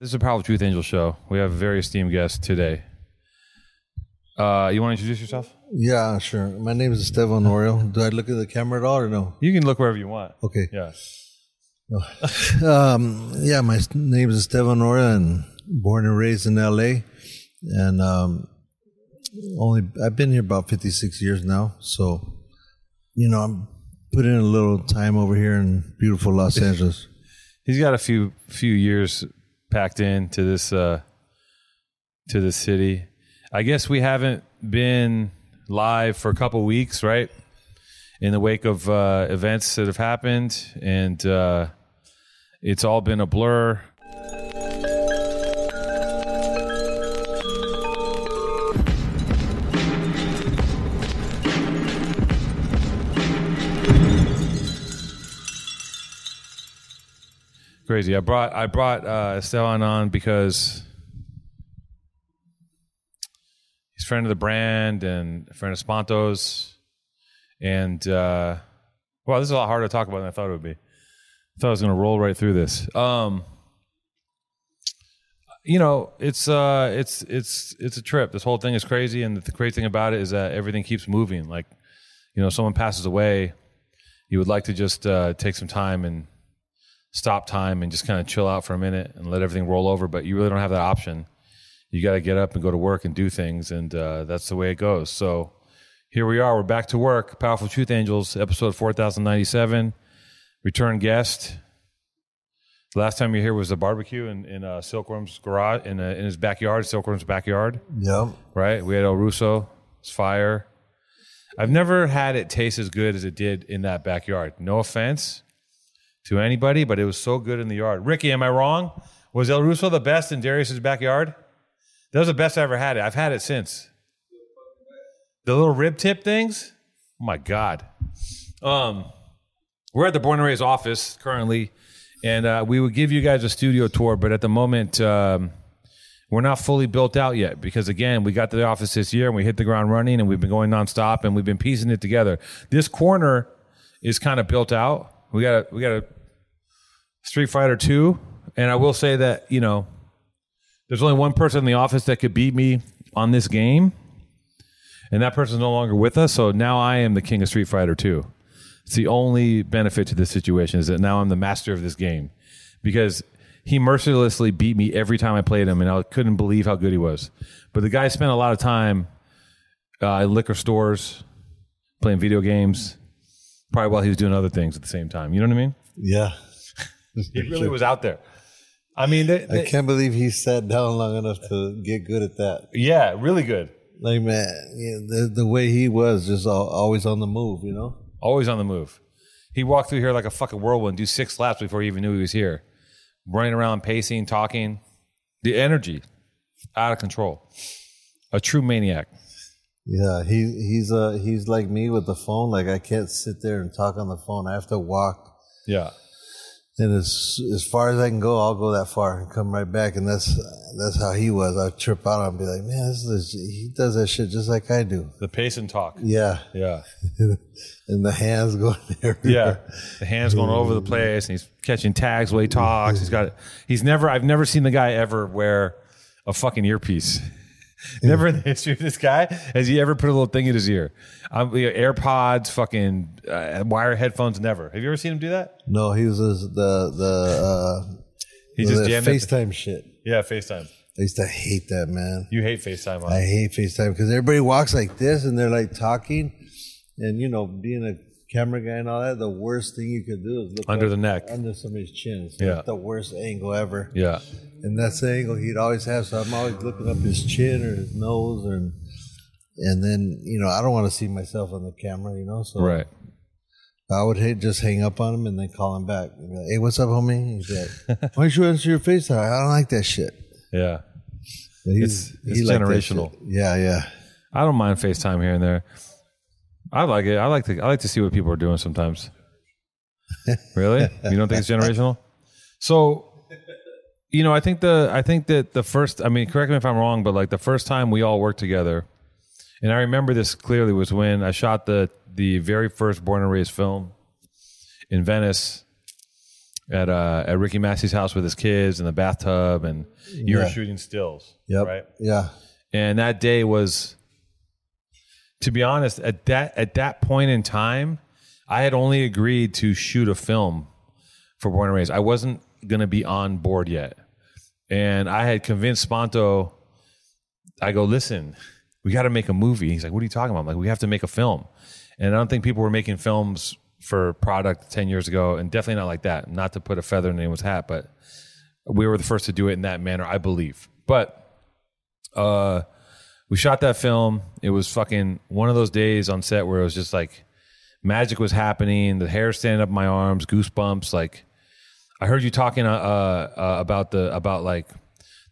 This is a of Truth Angel show. We have a very esteemed guest today. Uh, you want to introduce yourself? Yeah, sure. My name is Estevan Oriol. Do I look at the camera at all or no? You can look wherever you want. Okay. Yeah. Um, yeah, my name is Estevan Oriol and born and raised in LA. And um, only I've been here about 56 years now. So, you know, I'm putting in a little time over here in beautiful Los Angeles. He's got a few few years packed in to this uh, to this city. I guess we haven't been live for a couple weeks, right? In the wake of uh, events that have happened, and uh, it's all been a blur. Crazy. I brought I brought uh, Estevan on because he's a friend of the brand and a friend of Spanto's, and uh, well, this is a lot harder to talk about than I thought it would be. I thought I was going to roll right through this. Um, you know, it's uh, it's it's it's a trip. This whole thing is crazy, and the crazy thing about it is that everything keeps moving. Like, you know, someone passes away, you would like to just uh, take some time and stop time and just kind of chill out for a minute and let everything roll over. But you really don't have that option. You got to get up and go to work and do things, and uh, that's the way it goes. So here we are. We're back to work. Powerful Truth Angels, episode four thousand ninety-seven. Return guest. The last time you were here was the barbecue in, in uh, Silkworm's garage in, uh, in his backyard, Silkworm's backyard, Yep. right? We had El Russo. It's fire. I've never had it taste as good as it did in that backyard. No offense to anybody, but it was so good in the yard. Ricky, am I wrong? Was El Russo the best in Darius's backyard? That was the best I ever had it. I've had it since. The little rib tip things? Oh my God. Um, we're at the Born and Raised office currently, and uh, we would give you guys a studio tour, but at the moment, um, we're not fully built out yet because again, we got to the office this year and we hit the ground running and we've been going nonstop and we've been piecing it together. This corner is kind of built out. We got a, we got a Street Fighter two, and I will say that you know, there's only one person in the office that could beat me on this game, and that person's no longer with us. So now I am the king of Street Fighter two. It's the only benefit to this situation is that now I'm the master of this game because he mercilessly beat me every time I played him, and I couldn't believe how good he was. But the guy spent a lot of time uh, in liquor stores, playing video games, probably while he was doing other things at the same time. You know what I mean? Yeah. He really was out there. I mean, they, I can't believe he sat down long enough to get good at that. yeah, really good. Like, man, yeah, the, the way he was, just al- always on the move, you know? Always on the move. He walked through here like a fucking whirlwind, do six laps before he even knew he was here. Running around, pacing, talking. The energy, out of control. A true maniac. Yeah, he he's uh he's like me with the phone. Like I can't sit there and talk on the phone. I have to walk, Yeah. And as as far as I can go, I'll go that far and come right back. And that's that's how he was. I'd trip out and be like, man, this is he does that shit just like I do. The pace and talk. Yeah, Yeah. and the hands going there. Yeah. The hands going over the place and he's catching tags while he talks. He's got it. he's never I've never seen the guy ever wear a fucking earpiece. Never in the history of this guy has he ever put a little thing in his ear. Um, you know, AirPods, fucking uh, wire headphones. Never. Have you ever seen him do that? No, he was just the the uh, He just the jammed it. FaceTime shit. Yeah, FaceTime. I used to hate that, man. You hate FaceTime, huh? I hate FaceTime because everybody walks like this and they're like talking, and you know, being a camera guy and all that, the worst thing you could do is look Under the neck. under somebody's chin. It's Yeah. the worst angle ever, Yeah. and that's the angle he'd always have. So I'm always looking up his chin or his nose, or and then you know, I don't want to see myself on the camera, you know. So Right. I would hate just hang up on him and then call him back. Like, hey, what's up, homie? He's like, why don't you answer your FaceTime? I don't like that shit. Yeah. He's- It's- it's he generational. Yeah, yeah. I don't mind FaceTime here and there. I like it. I like to I like to see what people are doing sometimes. really? You don't think it's generational? So you know, I think the I think that the first I mean, correct me if I'm wrong, but like the first time we all worked together, and I remember this clearly was when I shot the the very first born and raised film in Venice. at uh, at Ricky Massey's house with his kids in the bathtub, and you were shooting stills. Yep. Right. Yeah. And that day was, to be honest, at that at that point in time, I had only agreed to shoot a film for Born and Raised. I wasn't going to be on board yet, and I had convinced Spanto. I go, listen, we got to make a movie. He's like, what are you talking about? I'm like, we have to make a film, and I don't think people were making films for product ten years ago, and definitely not like that. Not to put a feather in anyone's hat, but we were the first to do it in that manner, I believe. But uh, we shot that film. It was fucking one of those days on set where it was just like magic was happening. The hair standing up my arms, goosebumps. Like I heard you talking uh, uh, about the about like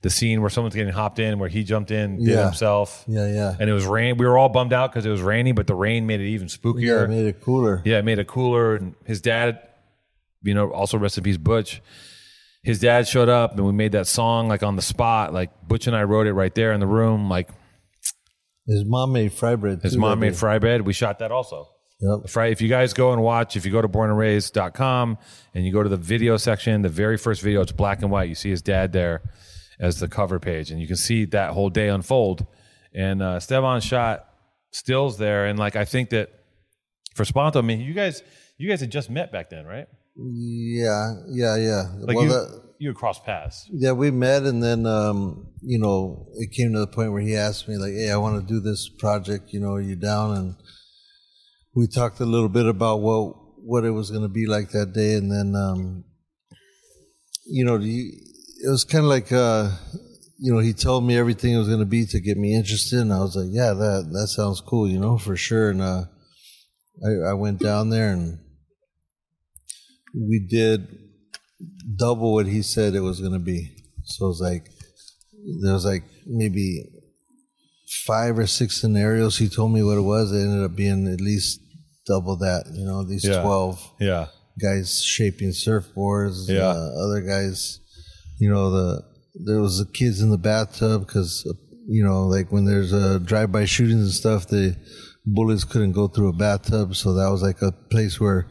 the scene where someone's getting hopped in, where he jumped in, did Yeah. himself, Yeah. Yeah. and it was rain. We were all bummed out because it was rainy, but the rain made it even yeah. spookier. It made it cooler. Yeah, it made it cooler. And his dad, you know, also rest in peace, Butch. His dad showed up and we made that song like on the spot. Like Butch and I wrote it right there in the room. Like His mom made fry bread. his too mom made fry bread. We shot that also. Yep. Fry, if you guys go and watch, if you go to bornandraised.com and you go to the video section, the very first video, it's black and white. You see his dad there as the cover page, and you can see that whole day unfold. And uh, Stevan shot stills there, and like I think that for Spanto, I mean, you guys, you guys had just met back then, right? Yeah. Yeah. Yeah. Like well, you, that, you had crossed paths. yeah, we met, and then um, you know, it came to the point where he asked me like, "Hey, I want to do this project. You know, are you down?" And we talked a little bit about what what it was going to be like that day, and then um, you know, it was kind of like uh, you know, he told me everything it was going to be to get me interested, and I was like, "Yeah, that that sounds cool, you know, for sure." And uh, I, I went down there and we did double what he said it was going to be. So it was like there was like maybe five or six scenarios. He told me what it was. It ended up being at least double that. You know, these Yeah. twelve Yeah. guys shaping surfboards. Yeah. Uh, other guys, you know, the there was the kids in the bathtub because you know, like when there's a drive-by shootings and stuff, the bullets couldn't go through a bathtub, so that was like a place where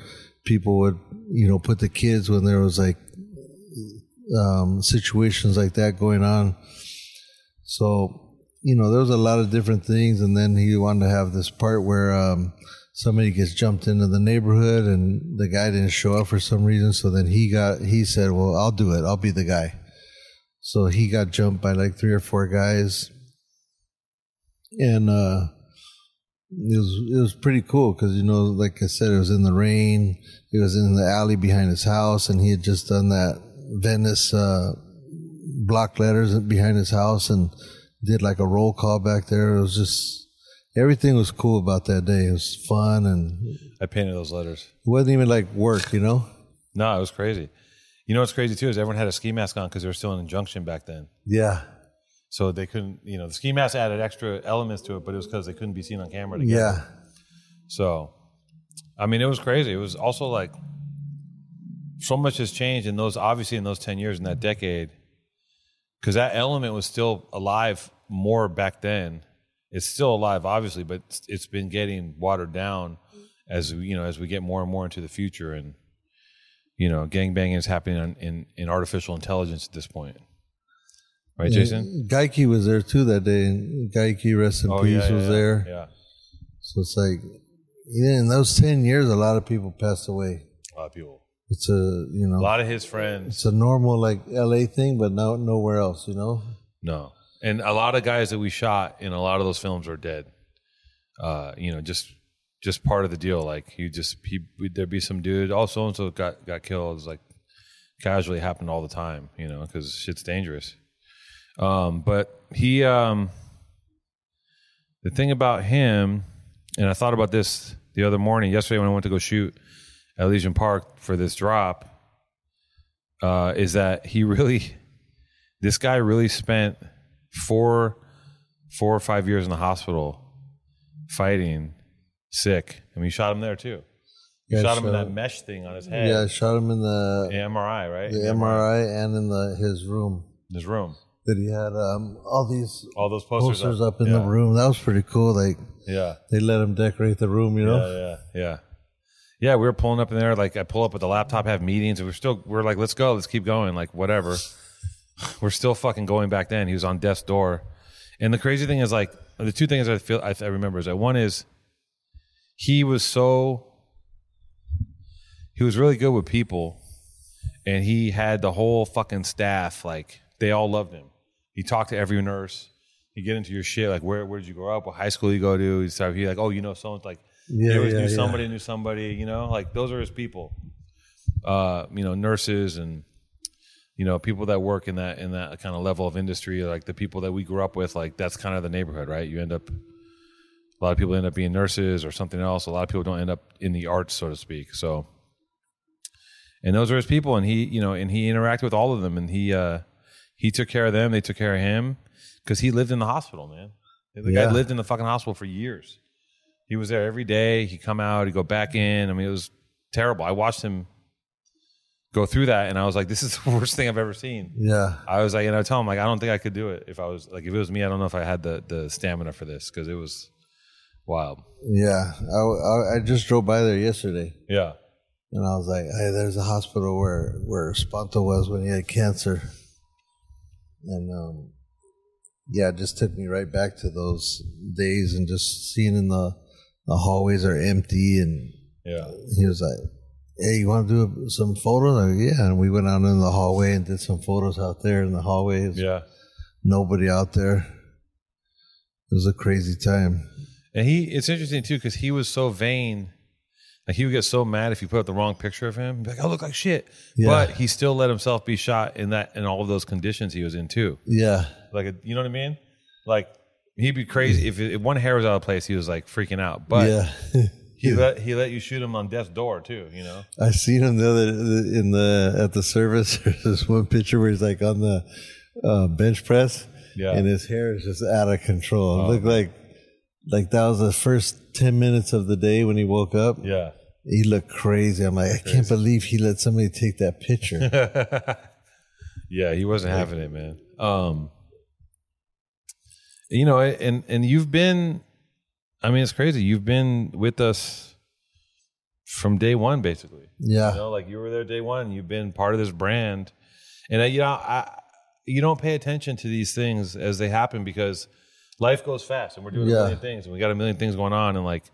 people would, you know, put the kids when there was like um, situations like that going on. So, you know, there was a lot of different things, and then he wanted to have this part where um, somebody gets jumped into the neighborhood, and the guy didn't show up for some reason. So then he got he said, "Well, I'll do it. I'll be the guy." So he got jumped by like three or four guys, and uh, it was it was pretty cool because you know, like I said, it was in the rain. It was in the alley behind his house, and he had just done that Venice uh, block letters behind his house, and did like a roll call back there. It was just everything was cool about that day. It was fun, and I painted those letters. It wasn't even like work, you know. No, it was crazy. You know what's crazy too is everyone had a ski mask on because they were still in injunction back then. Yeah, So they couldn't, you know, the ski mask added extra elements to it, but it was because they couldn't be seen on camera together. yeah, So, I mean, it was crazy. It was also like so much has changed in those, obviously, in those 10 years, in that decade, because that element was still alive more back then. It's still alive, obviously, but it's- it's been getting watered down as you know as we get more and more into the future, and you know, gangbanging is happening on, in in artificial intelligence at this point, right, Jason? Geikie was there too that day. and Geikie, rest in oh, peace, was yeah, there. Yeah, So it's like, yeah, in those ten years, a lot of people passed away. a lot of people, It's a you know, a lot of his friends. it's a normal like L.A. thing, but no nowhere else. You know. No. And a lot of guys that we shot in a lot of those films are dead. Uh, you know, just just part of the deal. Like you just he there'd be some dude, oh so and so got got killed. It's like casually happened all the time, you know, because shit's dangerous. Um, but he um the thing about him, and I thought about this the other morning, yesterday when I went to go shoot at Legion Park for this drop, uh, is that he really this guy really spent four four or five years in the hospital fighting sick. I mean, you shot him there too. You Yeah, shot him in that him. mesh thing on his head. Yeah, I shot him in the MRI, right? the MRI and in the his room his room. That he had um, all these All those posters, posters up in yeah. the room. That was pretty cool. Like Yeah, they let him decorate the room. You know. yeah, yeah, yeah. Yeah, we were pulling up in there. Like I pull up with the laptop, have meetings, and we're still we're like, let's go, let's keep going. Like whatever. we're still fucking going back then. He was on death's door, and the crazy thing is like the two things I feel I, I remember is that one is he was so he was really good with people, and he had the whole fucking staff like they all loved him. He talked to every nurse. He get into your shit like where where did you grow up? What high school you go to? Started he like oh you know someone's like Yeah, he always yeah, knew yeah. somebody knew somebody you know like those are his people. Uh, you know nurses and you know people that work in that in that kind of level of industry like the people that we grew up with like that's kind of the neighborhood right you end up a lot of people end up being nurses or something else a lot of people don't end up in the arts so to speak so and those are his people and he you know and he interacted with all of them and he uh he took care of them. They took care of him. Because he lived in the hospital man. The guy lived in the fucking hospital for years. He was there every day. He'd come out. He'd go back in. I mean it was terrible. I watched him go through that and i was like this is the worst thing i've ever seen. Yeah. I was like, and I tell him like, I don't think I could do it if I was like, if it was me, I don't know if I had the the stamina for this because it was wild. Yeah. I, I, I just drove by there yesterday. Yeah, and I was like, hey, there's a hospital where, where Spanto was when he had cancer. And, um, yeah, it just took me right back to those days and just seeing in the, the hallways are empty. And yeah, he was like, hey, you want to do some photos? Go, yeah. And we went out in the hallway and did some photos out there in the hallways. yeah. Nobody out there. It was a crazy time. And he, it's interesting too because he was so vain. Like he would get so mad if you put up the wrong picture of him. He'd be like, I look like shit. Yeah. But he still let himself be shot in that in all of those conditions he was in too. Yeah. Like, you know what I mean? Like he'd be crazy if, if one hair was out of place. He was like freaking out. But yeah. he let he let you shoot him on death's door too. You know? I seen him the other in the at the service. There's this one picture where he's like on the uh, bench press, Yeah. Oh, and his hair is just out of control. It looked like like that was the first ten minutes of the day when he woke up. Yeah. He looked crazy. I'm like, I can't believe he let somebody take that picture. Yeah, he wasn't having it, man. Um, you know, and and you've been, I mean, it's crazy. You've been with us from day one, basically. yeah, You know, like you were there day one. You've been part of this brand, and uh, you know, I you don't pay attention to these things as they happen because life goes fast, and we're doing Yeah. a million things, and we got a million things going on, and like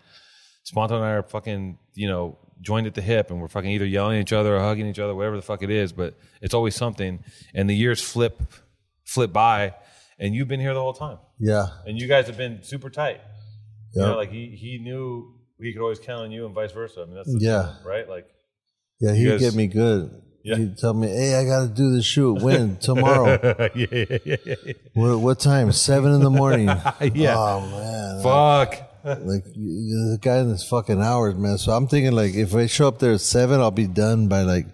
Spanto and I are fucking, you know, joined at the hip, and we're fucking either yelling at each other or hugging each other, whatever the fuck it is. But it's always something, and the years flip flip by, and you've been here the whole time, yeah, and you guys have been super tight. You Yeah. know, like he he knew he could always count on you, and vice versa. I mean, that's the Yeah. thing, right. Like, yeah. He'd guys- get me good. Yeah. He'd tell me, "Hey, I got to do the shoot. When tomorrow? yeah, yeah, yeah, yeah, yeah. what, what time? Seven in the morning. Yeah. Oh man. Fuck. Like the guy in his fucking hours, man. So I'm thinking like if I show up there at seven, I'll be done by like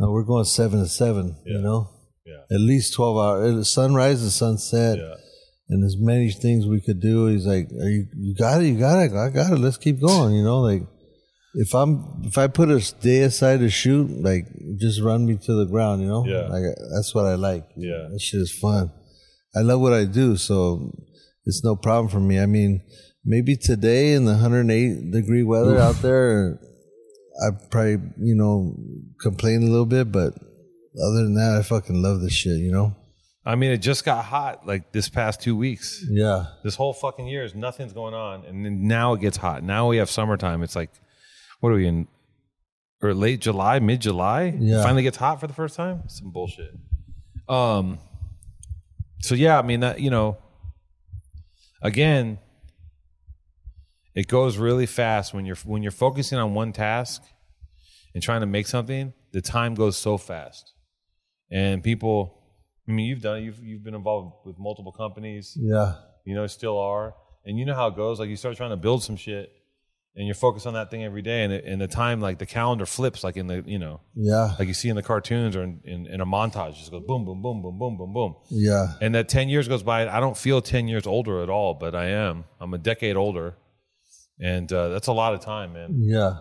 no, we're going seven to seven. You know, Yeah. at least twelve hours. Uh, sunrise and sunset, Yeah. and as many things we could do. He's like, "Are you? You got it? You got it? I got it. Let's keep going." You know, like if I'm if I put a day aside to shoot, like just run me to the ground. You know, Yeah. like uh, that's what I like. Yeah. that shit is fun. I love what I do, so it's no problem for me. I mean, maybe today in the 108 degree weather out there, I probably you know complain a little bit, but other than that, I fucking love this shit. You know? I mean, it just got hot like this past two weeks. Yeah, This whole fucking year is nothing's going on, and then now it gets hot. Now we have summertime. It's like, what are we in? Or late July, mid July? Yeah. Finally gets hot for the first time. Some bullshit. Um. So yeah, I mean that you know. Again, it goes really fast when you're when you're focusing on one task and trying to make something. The time goes so fast, and people. I mean, you've done it. You've you've been involved with multiple companies yeah, you know, still are. And you know how it goes. Like you start trying to build some shit, and you're focused on that thing every day, and, it, and the time, like the calendar flips, like in the, you know, yeah, like you see in the cartoons or in, in, in a montage, just goes boom, boom, boom, boom, boom, boom, boom. yeah, And that ten years goes by. I don't feel ten years older at all, but I am. I'm a decade older, and uh, that's a lot of time, man. yeah.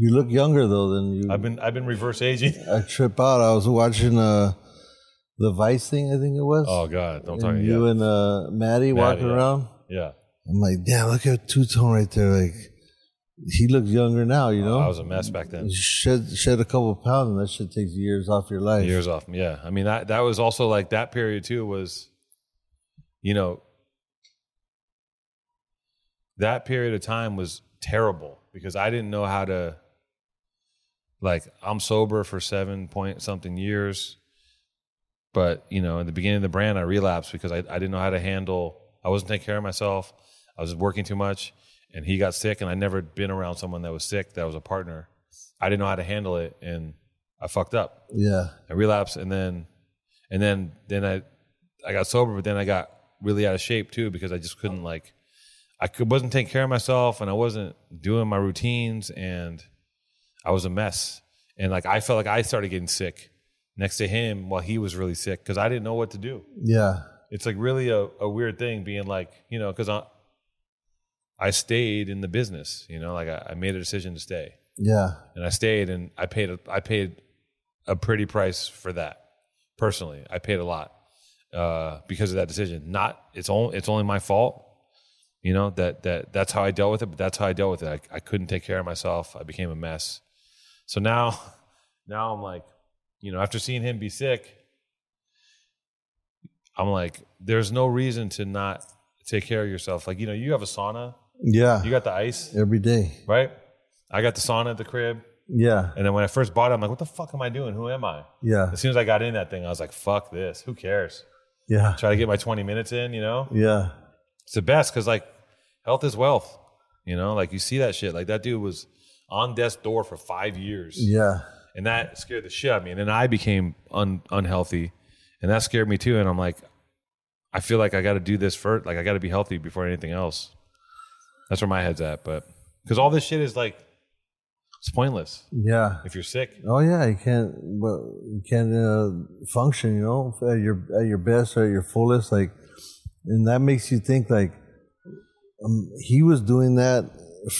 You look younger though than you. I've been I've been reverse aging. I trip out. I was watching uh the Vice thing. I think it was. Oh God, don't talk. you Yeah, and uh, Maddie walking yeah. around. yeah, I'm like, damn, look at two tone right there. Like, he looks younger now. You know, I was a mess back then. shed shed a couple of pounds, and that shit takes years off your life. Years off. Yeah. I mean, that, that was also like that period too was, you know, that period of time was terrible because I didn't know how to, like, I'm sober for seven point something years. But, you know, in the beginning of the brand, I relapsed because I, I didn't know how to handle, I wasn't taking care of myself. I was working too much and he got sick and I never been around someone that was sick that was a partner. I didn't know how to handle it and I fucked up. Yeah, I relapsed and then and then then I I got sober, but then I got really out of shape too because I just couldn't like I could, wasn't taking care of myself and I wasn't doing my routines and I was a mess. And like I felt like I started getting sick next to him while he was really sick because I didn't know what to do. yeah, It's like really a, a weird thing being like, you know, because I I stayed in the business, you know, like I, I made a decision to stay yeah, and I stayed and I paid a, I paid a pretty price for that personally. I paid a lot uh, because of that decision. Not it's only it's only my fault, you know that that that's how I dealt with it. But that's how I dealt with it. I, I couldn't take care of myself. I became a mess. So now, now I'm like, you know, after seeing him be sick, I'm like, there's no reason to not take care of yourself. Like you know, you have a sauna, yeah. you got the ice, Every day. right? I got the sauna at the crib. Yeah, And then when I first bought it, I'm like, what the fuck am I doing? Who am I? yeah, As soon as I got in that thing, I was like, fuck this. Who cares? yeah, Try to get my 20 minutes in, you know? yeah, It's the best because, like, health is wealth, you know? Like, you see that shit. Like, that dude was on death's door for five years. yeah, And that scared the shit out of me. And then I became un- unhealthy. And that scared me too. And I'm like, I feel like I got to do this first. Like, I got to be healthy before anything else. That's where my head's at. But because all this shit is like, it's pointless yeah. if you're sick. Oh yeah, you can't. Well, you can't uh, function. You know, at your at your best or at your fullest. Like, and that makes you think like um, he was doing that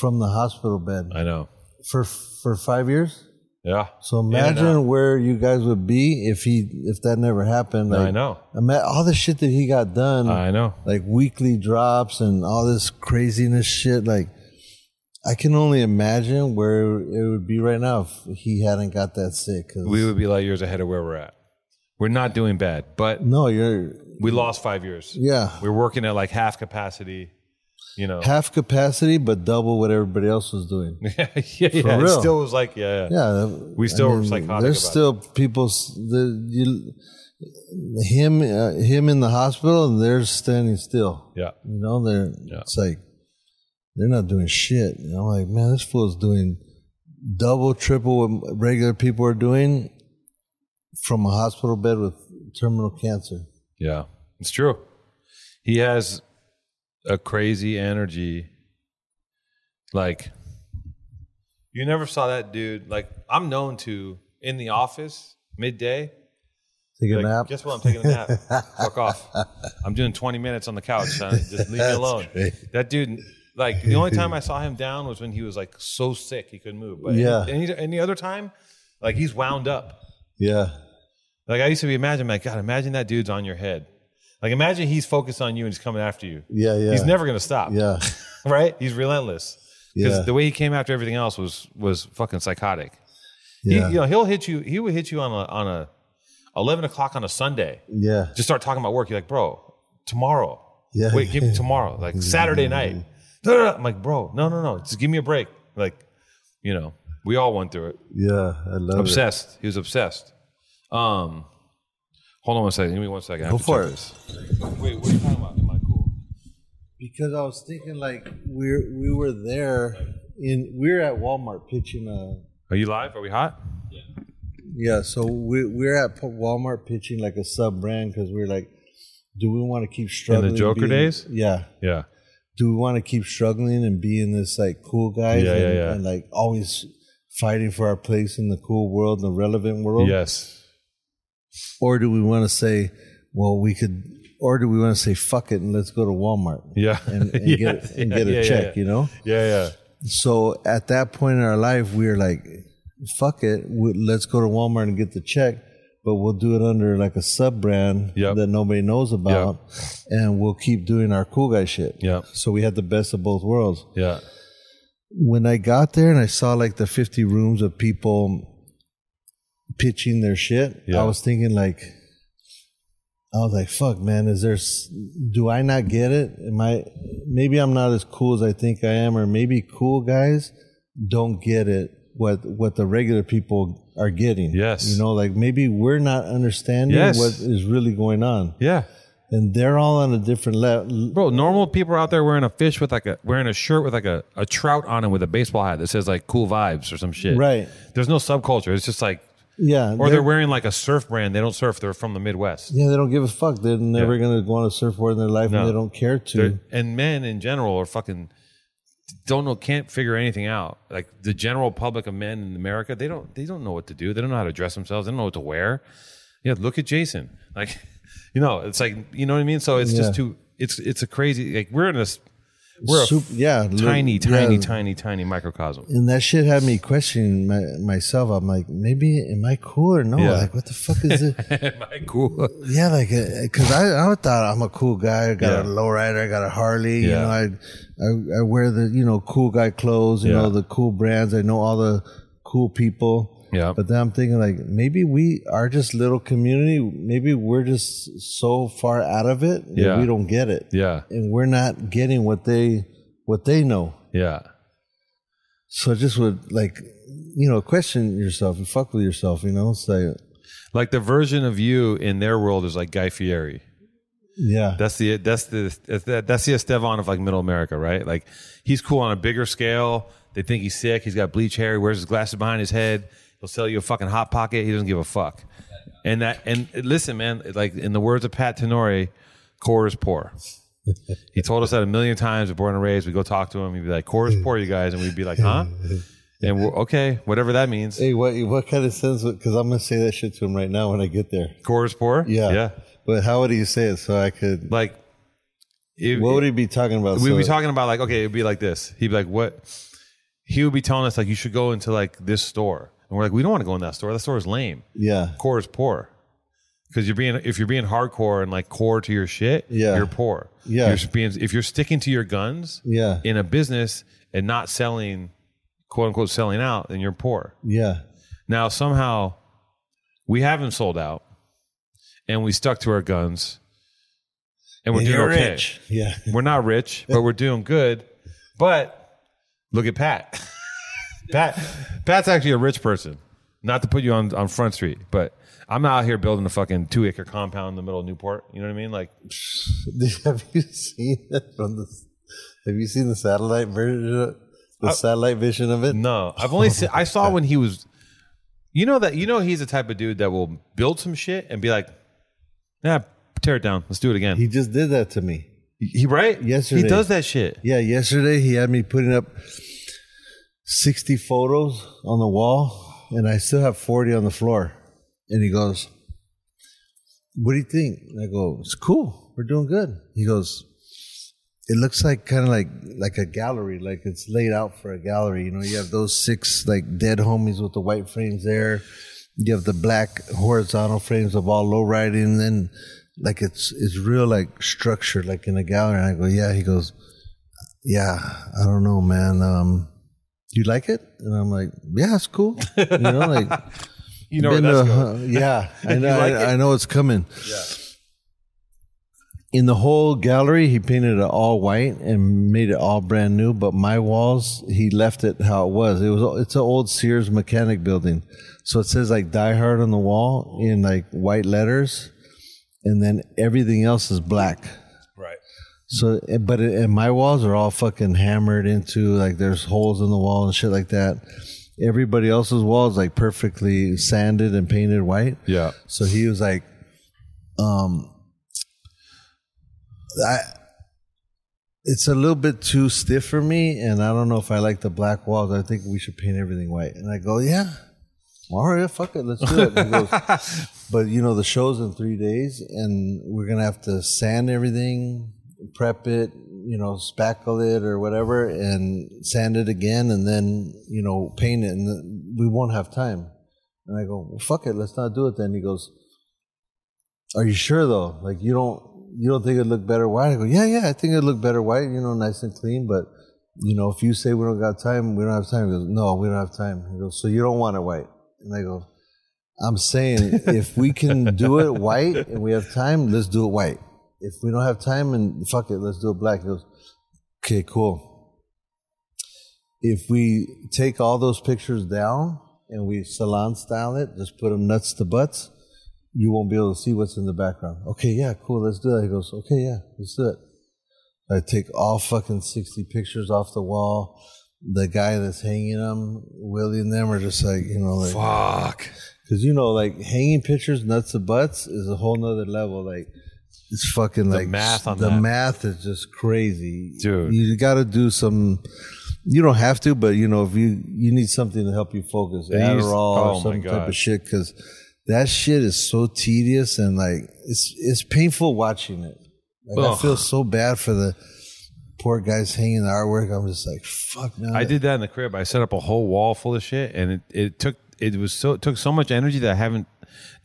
from the hospital bed I know. for for five years. Yeah. So imagine where you guys would be if he if that never happened. Like, I know. Ima- all the shit that he got done, I know. like weekly drops and all this craziness shit. Like, I can only imagine where it would be right now if he hadn't got that sick. 'cause- We would be light years ahead of where we're at. We're not doing bad, but no, you're we lost five years. yeah We're working at like half capacity. You know. half capacity, but double what everybody else was doing. yeah, yeah. It real. still was like, yeah, yeah. Yeah, We still were psychotic There's still people. The you, him uh, him in the hospital, and they're standing still. Yeah. You know, they're Yeah. it's like they're not doing shit. And I'm like, man, this fool's doing double, triple what regular people are doing from a hospital bed with terminal cancer. Yeah. It's true. He has a crazy energy. Like, you never saw that dude. Like, I'm known to in the office midday. Take a Like, nap. guess what? I'm taking a nap. Fuck off. I'm doing 20 minutes on the couch. Son. Just leave me alone. great. That dude, like, the only time I saw him down was when he was like so sick he couldn't move. But Yeah. any, any other time, like, he's wound up. Yeah, Like, I used to be imagine, like, God, imagine that dude's on your head. Like, imagine he's focused on you and he's coming after you. yeah, yeah. He's never going to stop. Yeah, Right? He's relentless. Because Yeah. the way he came after everything else was was fucking psychotic. yeah, He, you know, he'll hit you. He would hit you on a on a eleven o'clock on a Sunday. yeah, Just start talking about work. You're like, bro, tomorrow. Yeah. Wait, give me tomorrow. Like Saturday night. I'm like, bro, no, no, no. Just give me a break. Like, you know, we all went through it. yeah. I love it. Obsessed. He was obsessed. Um, hold on one second. Give me one second. I have Go to for check it. this. Wait, what are you talking about? Am I cool? Because I was thinking like we're we were there in we were at Walmart pitching a Are you live? Are we hot? yeah. Yeah, so we we're at P- Walmart pitching like a sub brand because we're like, do we want to keep struggling? In the Joker being- days? Yeah. Yeah. Do we want to keep struggling and being this like cool guys? Yeah, and, yeah, yeah. and like always fighting for our place in the cool world, the relevant world? Yes. Or do we want to say, well, we could, or do we want to say, fuck it and let's go to Walmart Yeah. and, and Yeah, get and yeah, get a yeah, check? yeah. You know. Yeah, yeah. So at that point in our life, we are like, fuck it, let's go to Walmart and get the check, but we'll do it under like a sub brand Yep. that nobody knows about, and we'll keep doing our cool guy shit. Yep. So we had the best of both worlds. Yeah. when I got there and I saw like the 50 rooms of people pitching their shit, Yeah. I was thinking like, I was like, fuck, man, is there, do I not get it? Am I, maybe I'm not as cool as I think I am, or maybe cool guys don't get it what, what the regular people are getting. Yes. You know, like maybe we're not understanding Yes. what is really going on. Yeah. And they're all on a different level. Bro, normal people are out there wearing a fish with like a wearing a shirt with like a, a trout on it with a baseball hat that says like cool vibes or some shit. Right. There's no subculture. It's just like Yeah. or they're wearing like a surf brand. They don't surf. They're from the Midwest. Yeah, they don't give a fuck. They're never Yeah. gonna go on a surfboard in their life, No. and they don't care to. They're- and men in general are fucking don't know can't figure anything out. Like the general public of men in America, they don't they don't know what to do. They don't know how to dress themselves. They don't know what to wear. Yeah, look at Jason. Like, you know, it's like you know what I mean. So it's just too. It's it's a crazy. Like we're in this. We're a Sup- yeah, li- tiny, yeah. tiny, tiny, tiny microcosm. And that shit had me questioning my, myself. I'm like, maybe am I cool or no? Yeah. Like, what the fuck is it? Am I cool? yeah, like, uh, because I, I thought I'm a cool guy. I got Yeah. a lowrider. I got a Harley. You know, I, I I wear the you know cool guy clothes. You know the cool brands. I know all the cool people. Yeah. But then I'm thinking like maybe we are just little community. Maybe we're just so far out of it Yeah. we don't get it. Yeah, and we're not getting what they what they know. yeah, So just would like you know question yourself. and fuck with yourself. You know, say like the version of you in their world is like Guy Fieri. yeah, That's the that's the that's the, that's the Estevan of like Middle America, right? Like he's cool on a bigger scale. They think he's sick. He's got bleach hair. He wears his glasses behind his head. He'll sell you a fucking hot pocket. He doesn't give a fuck. And that and listen, man. Like in the words of Pat Tenore, core is poor. he told us that a million times. We're born and raised. We go talk to him. He'd be like, "Core is poor, you guys," and we'd be like, "Huh?" And we're okay, whatever that means. Hey, what what kind of sense? Because I'm gonna say that shit to him right now when I get there. Core is poor. Yeah, yeah. But how would he say it so I could? Like, if, What would he be talking about? we'd so, be talking about like okay it'd be like this he'd be like what he would be telling us like you should go into like this store and we're like we don't want to go in that store that store is lame Yeah, core is poor because you're being if you're being hardcore and like core to your shit Yeah. you're poor Yeah. you're being if you're sticking to your guns yeah, in a business and not selling quote unquote selling out then you're poor yeah, now somehow we haven't sold out and we stuck to our guns and we're And doing okay rich. Yeah, we're not rich, but we're doing good. But look at Pat. Pat Pat's actually a rich person. Not to put you on, on Front Street, but I'm out here building a fucking two acre compound in the middle of Newport. You know what I mean? Like have you seen it from the? Have you seen the satellite version? The satellite vision of it? no. I've only seen I saw when he was you know that you know he's the type of dude that will build some shit and be like, Yeah, tear it down. Let's do it again. He just did that to me. He, right? Yesterday. He does that shit. Yeah, yesterday he had me putting up 60 photos on the wall, and I still have 40 on the floor. And he goes, What do you think? I go, It's cool. We're doing good. He goes, It looks like kind of like like a gallery, like it's laid out for a gallery. You know, you have those six like dead homies with the white frames there. You have the black horizontal frames of all low riding, and then like it's it's real like structured like in a gallery. And I go, Yeah. He goes, yeah, I don't know, man. Um, you like it? And I'm like, yeah, it's cool. You know, like, You know to- going. yeah, I know, like I. I know it's coming. Yeah. In the whole gallery, he painted it all white and made it all brand new. But my walls, he left it how it was. It was it's an old Sears mechanic building, so it says like Die Hard on the wall in like white letters, and then everything else is black. So, eh, but it, and my walls are all fucking hammered into like there's holes in the wall and shit like that. Everybody else's walls like perfectly sanded and painted white. Yeah. So he was like, um, I, it's a little bit too stiff for me, and I don't know if I like the black walls. I think we should paint everything white. And I go, yeah, all right, fuck it, let's do it. Goes, but you know, the show's in three days, and we're gonna have to sand everything, prep it, you know, spackle it or whatever, and sand it again, and then you know, paint it, and we won't have time. And I go, well, fuck it, let's not do it then. He goes, are you sure though? Like you don't you don't think it'd look better white? I go, yeah, yeah, I think it'd look better white, you know, nice and clean, but you know, if you say we don't got time, we don't have time. He goes, no, we don't have time. He goes, so you don't want it white? And I go, I'm saying if we can do it white and we have time, let's do it white. If we don't have time and fuck it, let's do it black. He goes, okay, cool. If we take all those pictures down and we salon style it, just put them nuts to butts, you won't be able to see what's in the background. Okay, yeah, cool, let's do that. He goes, okay, yeah, let's do it. I take all fucking 60 pictures off the wall. The guy that's hanging them, Willie and them are just like, you know, like, Fuck. Cause you know, like hanging pictures, nuts to butts, is a whole nother level. Like it's fucking like math on the that. math is just crazy, Dude. You got to do some. You don't have to, but you know, if you you need something to help you focus, Adderall oh or some type of shit, because that shit is so tedious and like it's it's painful watching it. Like, I feel so bad for the poor guys hanging the artwork. I'm just like, fuck, man. I did that in the crib. I set up a whole wall full of shit, and it, it took it was so it took so much energy that I haven't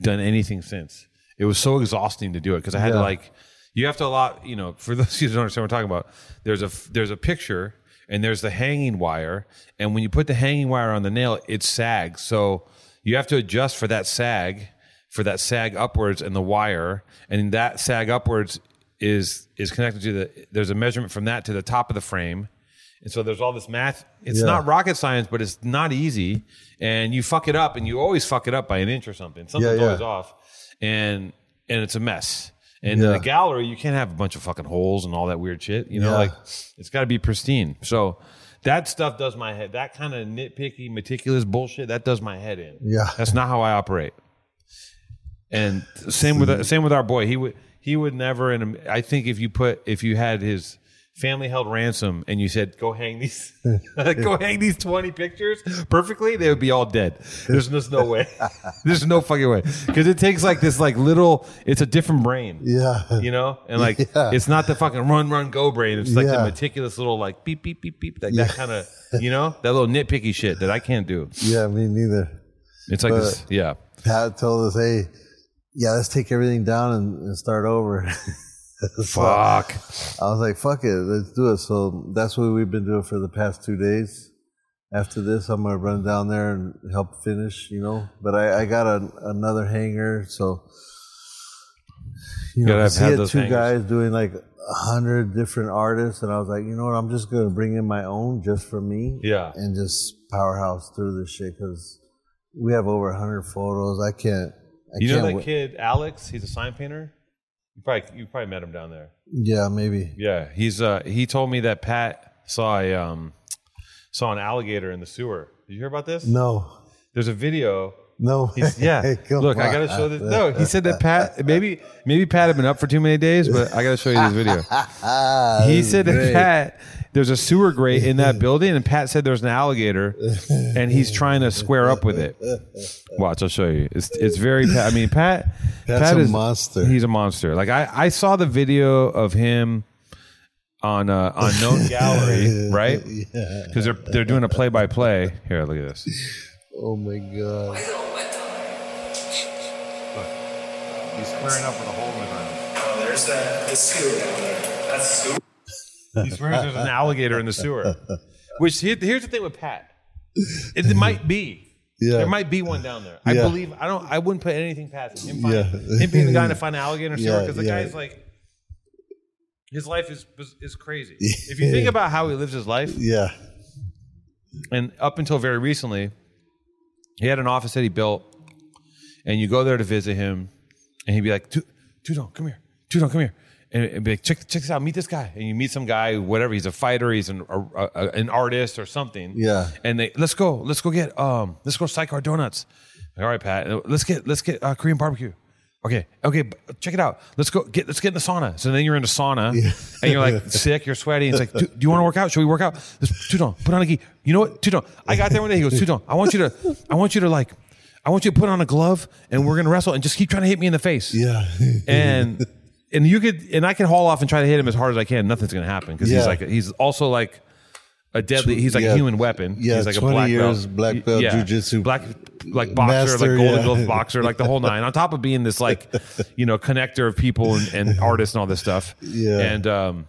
done anything since. It was so exhausting to do it because I had to like you have to a lot you know for those of you who don't understand what we're talking about. There's a there's a picture and there's the hanging wire, and when you put the hanging wire on the nail, it sags. So you have to adjust for that sag for that sag upwards and the wire, and that sag upwards is is connected to the there's a measurement from that to the top of the frame. And so there's all this math. It's Yeah. not rocket science, but it's not easy. And you fuck it up, and you always fuck it up by an inch or something. Something's Yeah, yeah. always off, and and it's a mess. And in the gallery, you can't have a bunch of fucking holes and all that weird shit. You know, Yeah. like it's got to be pristine. So that stuff does my head. That kind of nitpicky, meticulous bullshit that does my head in. Yeah. that's not how I operate. And same with same with our boy. He would he would never. And I think if you put if you had his family held ransom and you said go hang these go hang these twenty pictures perfectly, they would be all dead. There's just no way. There's no fucking way because it takes like this like little. It's a different brain. yeah, You know, and like Yeah. it's not the fucking run, run, go brain. It's like the meticulous little like beep, beep, beep, beep, like that kind of, you know, that little nitpicky shit that I can't do. yeah, me neither. It's like this, yeah. Pat told us, "Hey, yeah, let's take everything down and, and start over." So Fuck. I was like, "Fuck it, let's do it." So that's what we've been doing for the past two days. After this, I'm gonna run down there and help finish, you know. But I, I got a, another hanger, so you know, 'cause have he had two hangers. guys doing like a hundred different artists, and I was like, you know what, I'm just gonna bring in my own just for me, Yeah. and just powerhouse through this shit because we have over 100 photos. I can't. I You know can't that wa- kid Alex? He's a sign painter. You probably you probably met him down there. Yeah, maybe. Yeah, he's uh he told me that Pat saw a um saw an alligator in the sewer. Did you hear about this? No, There's a video. no. He's, yeah, look, I gotta show this. No, he said that Pat maybe maybe Pat had been up for too many days, but I gotta show you this video. He said that. Pat, there's a sewer grate in that building, and Pat said there's an alligator, and he's trying to square up with it. Watch, I'll show you. It's it's very. Pat, I mean, Pat. Pat's Pat a is monster. He's a monster. Like I, I saw the video of him on uh, on Known Gallery, right? Yeah. Because they're they're doing a play by play. Here, look at this. Oh my god. He's clearing up with a hole in the ground. Oh, there's that the sewer down there. That's sewer. He swears there's an alligator in the sewer. Which here, here's the thing with Pat. It, it might be. Yeah. There might be one down there. I Yeah. believe I don't I wouldn't put anything past him. Him, find, Yeah. him being the guy to find an alligator sewer Yeah, because the guy's like his life is is crazy. If you think about how he lives his life, Yeah. and up until very recently, he had an office that he built, and you go there to visit him, and he'd be like, "Tu- Tudon, come here, Tudon, come here, and it'd be like, check, check this out, meet this guy, and you meet some guy, whatever, he's a fighter, he's an a, a, an artist or something, Yeah. and they let's go, let's go get um, let's go Sidecar Donuts, all right, Pat, let's get let's get uh, Korean barbecue. Okay, okay, check it out. Let's go get let's get in the sauna. So then you're in the sauna and you're like sick, you're sweaty. It's like, "Do you want to work out? Should we work out? Let's, Tudon, put on a gi. You know what, Tudon? I got there one day. He goes, Tudon, I want you to, I want you to like, I want you to put on a glove and we're gonna wrestle and just keep trying to hit me in the face. Yeah. And and you could and I can haul off and try to hit him as hard as I can. Nothing's gonna happen because he's Yeah. like he's also like a deadly. He's like Yeah. a human weapon. Yeah, he's like 20 a black years belt. black belt jujitsu black like boxer, master, like golden yeah. glove boxer, like the whole nine. On top of being this like you know connector of people and, and artists and all this stuff. Yeah. and um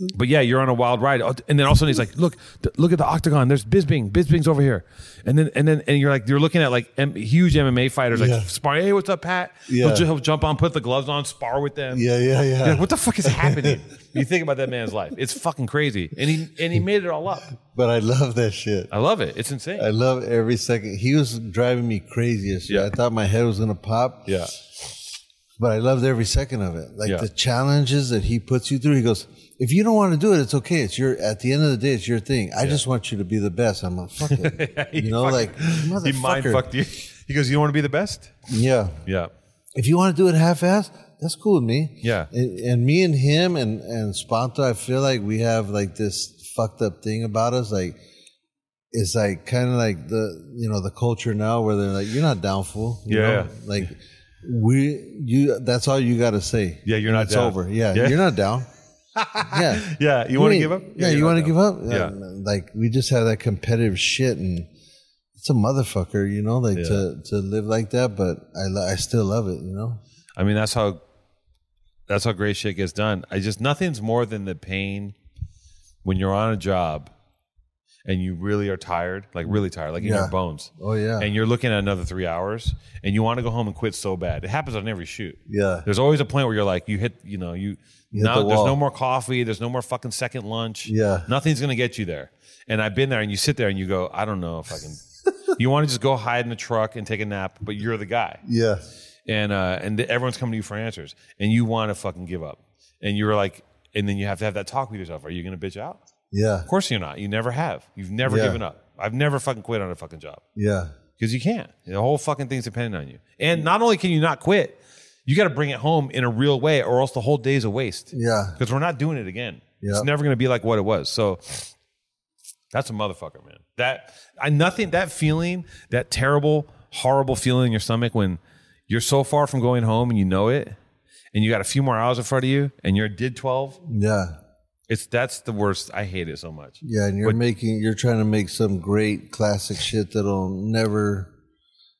Mm-hmm. But yeah, you're on a wild ride, Oh, and then all of a sudden he's like, "Look, look at the octagon. There's Bisping. Bisping's over here." And then and then and you're like, you're looking at like M- huge MMA fighters like Yeah. sparring. Hey, what's up, Pat? Yeah. He'll, he'll jump on, put the gloves on, spar with them. Yeah, yeah, yeah. Like, what the fuck is happening? you think about that man's life. It's fucking crazy, and he and he made it all up. But I love that shit. I love it. It's insane. I love every second. He was driving me crazy. Yeah. I thought my head was gonna pop. yeah, But I loved every second of it. Like Yeah. the challenges that he puts you through. He goes, if you don't want to do it, it's okay. It's your, at the end of the day, it's your thing. I just want you to be the best. I'm like, fuck it. You know, like, he mind fucked you. He goes, "You don't want to be the best?" Yeah. Yeah, If you want to do it half ass, that's cool with me. Yeah. And, and me and him and, and Spanto, I feel like we have like this fucked up thing about us. Like, it's like kind of like the, you know, the culture now where they're like, you're not down, fool. You Yeah. know? Like, we, you, that's all you got to say. Yeah, you're not It's down. over. Yeah, Yeah. You're not down. Yeah. yeah. You want to give up? Yeah, you want to give up? Yeah. Uh, Like we just have that competitive shit, and it's a motherfucker, you know, like to to live like that. But I lo- I still love it, you know. I mean, that's how that's how great shit gets done. I just nothing's more than the pain when you're on a job and you really are tired, like really tired, like in Yeah. your bones. Oh yeah, And you're looking at another three hours and you want to go home and quit so bad. It happens on every shoot. yeah, There's always a point where you're like, you hit, you know, you, hit now the there's wall. no more coffee. There's no more fucking second lunch. Yeah. Nothing's going to get you there. And I've been there and you sit there and you go, I don't know if I can. you want to just go hide in the truck and take a nap, but you're the guy yeah, and uh, and everyone's coming to you for answers, and you want to fucking give up, and you're like, and then you have to have that talk with yourself. Are you going to bitch out? Yeah, Of course you're not. You never have. You've never Yeah. given up. I've never fucking quit on a fucking job yeah, because you can't. The whole fucking thing's dependent on you. And not only can you not quit, you got to bring it home in a real way, or else the whole day's a waste. yeah, Because we're not doing it again. Yeah. It's never going to be like what it was. So that's a motherfucker, man. That I nothing. That feeling, that terrible, horrible feeling in your stomach when you're so far from going home and you know it, and you got a few more hours in front of you, and you're did twelve. yeah, It's that's the worst. I hate it so much. yeah. And you're making, you're trying to make some great classic shit that'll never,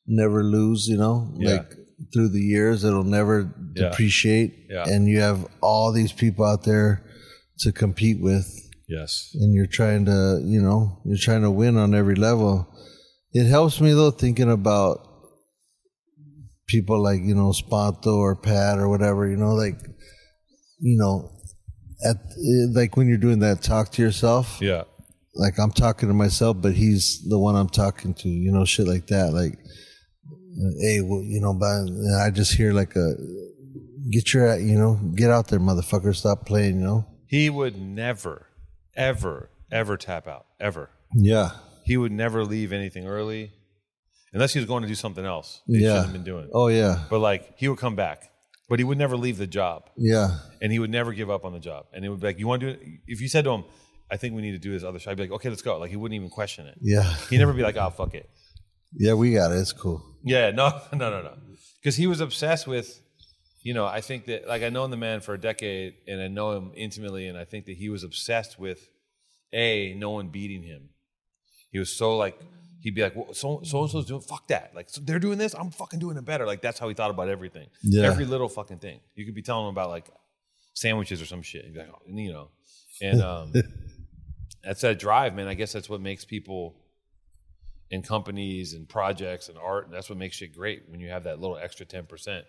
never lose. You know, Yeah. like through the years, it'll never Yeah. depreciate. Yeah. And you have all these people out there to compete with. Yes. and you're trying to, you know, you're trying to win on every level. It helps me though thinking about people like you know Spanto or Pat or whatever. You know, like you know, at like when you're doing that talk to yourself. Yeah. Like I'm talking to myself, but he's the one I'm talking to. You know, shit like that. Like, hey, well, you know, but I just hear like a get your, you know, get out there, motherfucker, stop playing. You know. He would never, ever, ever tap out. Ever. Yeah. He would never leave anything early, unless he was going to do something else. He Yeah. shouldn't have been doing. Oh yeah. But like he would come back, but he would never leave the job, Yeah. and he would never give up on the job. And it would be like, "You want to do it?" If you said to him, "I think we need to do this other show," I'd be like, "Okay, let's go." Like he wouldn't even question it. Yeah. He'd never be like, "Oh, fuck it." Yeah, we got it. It's cool. Yeah, no, no, no, no. Because he was obsessed with, you know, I think that, like, I known the man for a decade and I know him intimately, and I think that he was obsessed with, A, no one beating him. He was so, like, he'd be like, well, so and so's doing, fuck that. Like, so they're doing this, I'm fucking doing it better. Like, that's how he thought about everything. Yeah. Every little fucking thing. You could be telling him about, like, sandwiches or some shit. He'd be like, oh, you know. And um, that's that drive, man. I guess that's what makes people in companies and projects and art. And that's what makes shit great when you have that little extra 10%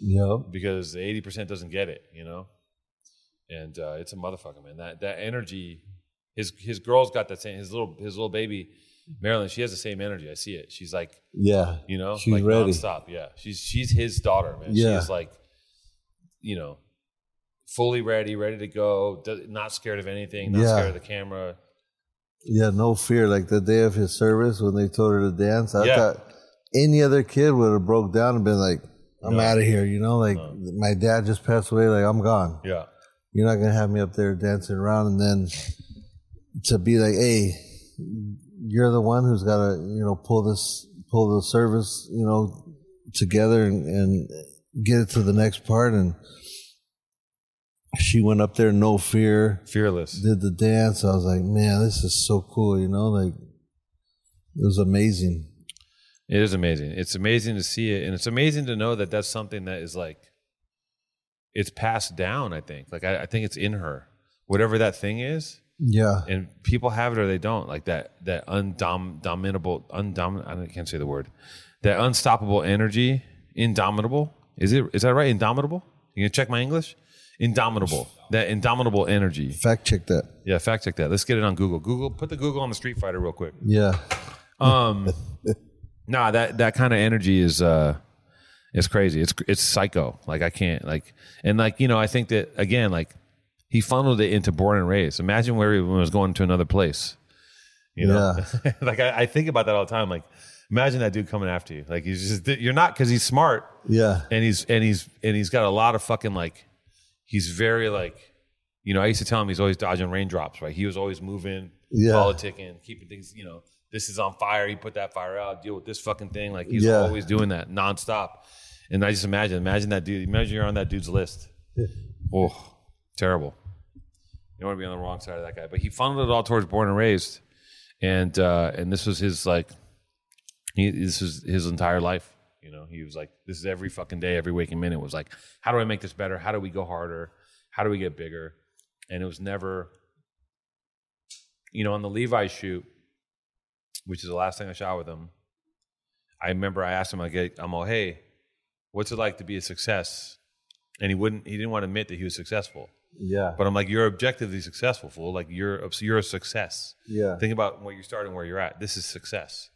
Yep. because the 80% doesn't get it, you know? And uh, it's a motherfucker, man. That that energy, his his girl's got that same, his little his little baby, Marilyn, she has the same energy. I see it. She's like, Yeah. you know, She's like ready. nonstop. Yeah. She's she's his daughter, man. Yeah. She's like, you know, fully ready, ready to go, not scared of anything, not Yeah. scared of the camera. Yeah, no fear. Like the day of his service when they told her to dance, I Yeah. thought any other kid would have broke down and been like, I'm No. out of here, you know, like my dad just passed away, like I'm gone. Yeah. You're not gonna have me up there dancing around and then to be like, hey, you're the one who's gotta, you know, pull this pull the service, you know, together and, and get it to the next part and she went up there no fear Fearless. did the dance. I was like, man, this is so cool, you know, like it was amazing. It is amazing. It's amazing to see it, and it's amazing to know that that's something that is like, it's passed down. I think, like, I, I think it's in her. whatever that thing is, Yeah. and people have it or they don't. Like that that undom dominable undom I can't say the word. That unstoppable energy, indomitable. Is it is that right? Indomitable? You gonna check my English? Indomitable. That indomitable energy. Fact check that. Yeah, fact check that. Let's get it on Google. Google, put the Google on the Street Fighter real quick. Yeah. Um, nah, that that kind of energy is uh, it's crazy. It's it's psycho. Like I can't like, and like you know, I think that again, like he funneled it into born and raised. Imagine where he was going to another place. You know, like I, I think about that all the time. Like, imagine that dude coming after you. Like he's just you're not because he's smart Yeah. and he's and he's and he's got a lot of fucking like he's very like you know i used to tell him he's always dodging raindrops right he was always moving Yeah. politicking keeping things you know this is on fire he put that fire out deal with this fucking thing like he's Yeah. always doing that nonstop and i just imagine imagine that dude imagine you're on that dude's list oh terrible you don't want to be on the wrong side of that guy but he funneled it all towards born and raised and uh and this was his like he, this is his entire life. You know, he was like, this is every fucking day, every waking minute was like, how do I make this better? How do we go harder? How do we get bigger? And it was never, you know, on the Levi shoot, which is the last thing I shot with him. I remember I asked him, get, I'm all, hey, what's it like to be a success? And he wouldn't, he didn't want to admit that he was successful. Yeah. But I'm like, you're objectively successful, fool. Like you're, you're a success. Yeah. Think about where you're starting, where you're at. This is success.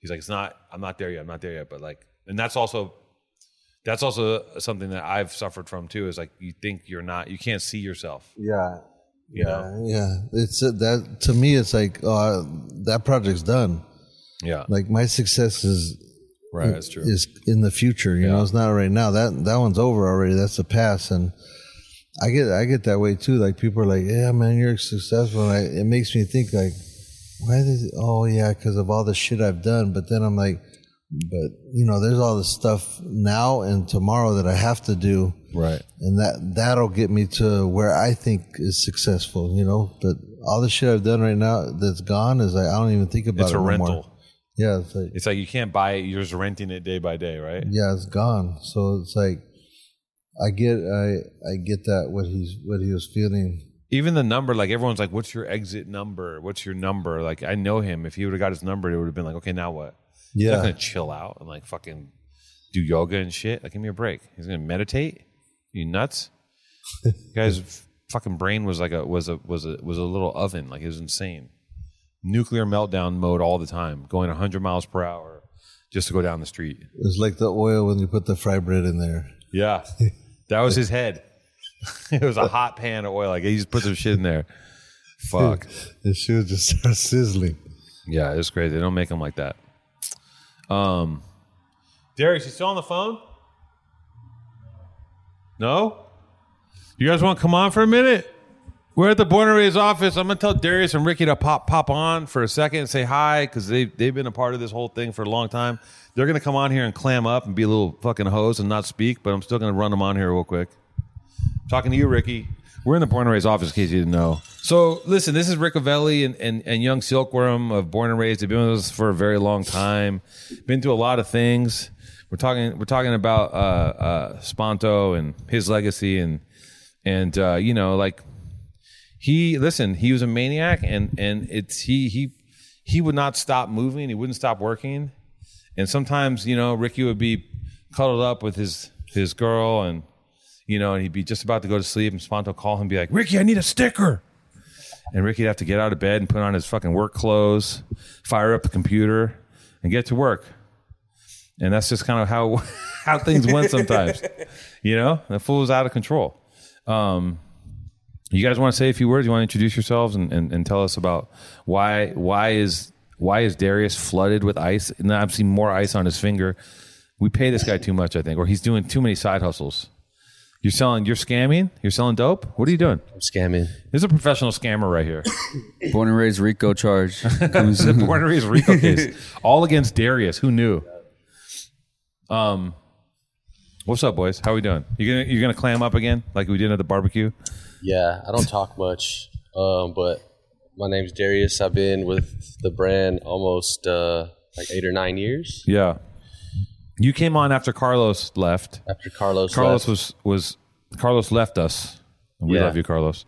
He's like, it's not. I'm not there yet. I'm not there yet. But like, and that's also, that's also something that I've suffered from too. Is like, you think you're not. You can't see yourself. Yeah. You know. Yeah. It's uh, that to me. It's like uh, that project's done. Yeah. Like my success is Right. That's true. is in the future. You know, it's not right now. That that one's over already. That's the past. And I get I get that way too. Like people are like, "Yeah, man, you're successful." And I, it makes me think like, why did? Oh yeah, because of all the shit I've done. But then I'm like, but you know, there's all this stuff now and tomorrow that I have to do. Right. and that that'll get me to where I think is successful, you know. But all the shit I've done right now that's gone is like I don't even think about It's it It's a rental. Yeah, it's like It's like you can't buy it. You're just renting it day by day, right? yeah, it's gone. So it's like I get I I get that what he's what he was feeling. Even the number, like everyone's like, "What's your exit number? What's your number?" Like I know him. If he would have got his number, it would have been like, "Okay, now what?" He's not Yeah, gonna chill out and like fucking do yoga and shit. Like, give me a break. He's gonna meditate. You nuts? Guy's fucking brain was like a was a was a was a little oven. Like it was insane. Nuclear meltdown mode all the time, going 100 miles per hour just to go down the street. it's like the oil when you put the fry bread in there. Yeah, that was his head. it was a hot pan of oil. Like he just put some shit in there. Fuck. The would just start sizzling. Yeah, it's crazy. They don't make them like that. Um, Darius, you still on the phone? No. You guys want to come on for a minute? We're at the Born and Raised office. I'm gonna tell Darius and Ricky to pop pop on for a second and say hi because they they've been a part of this whole thing for a long time. They're gonna come on here and clam up and be a little fucking hose and not speak, but I'm still gonna run them on here real quick. Talking to you, Ricky. We're in the Born and Raised office, in case you didn't know. So, listen, this is Rick Avelli and, and, and Young Silkworm of Born and Raised. They've been with us for a very long time. Been through a lot of things. We're talking. We're talking about uh, uh, Spanto and his legacy, and and uh, you know, like he listen. He was a maniac, and and it's he he he would not stop moving. He wouldn't stop working, and sometimes you know, Ricky would be cuddled up with his his girl, and you know, and he'd be just about to go to sleep, and Spanto call him, and be like, "Ricky, I need a sticker." And Ricky'd have to get out of bed and put on his fucking work clothes, fire up the computer, and get to work. And that's just kind of how how things went sometimes. you know, the fool was out of control. Um, you guys want to say a few words? You want to introduce yourselves and, and, and tell us about why why is why is Darius flooded with ice? And I've seen more ice on his finger. We pay this guy too much, I think, or he's doing too many side hustles. You're selling, you're scamming, you're selling dope. What are you doing? I'm scamming. This is a professional scammer right here. Born and raised Rico charge. This is a Born and Raised Rico case, all against Darius. Who knew? Um, what's up, boys? How are we doing? You gonna you gonna clam up again like we did at the barbecue? Yeah, I don't talk much, um, but my name's Darius. I've been with the brand almost uh, like eight or nine years. Yeah. You came on after Carlos left. After Carlos, Carlos left. was was Carlos left us. We Yeah. love you, Carlos.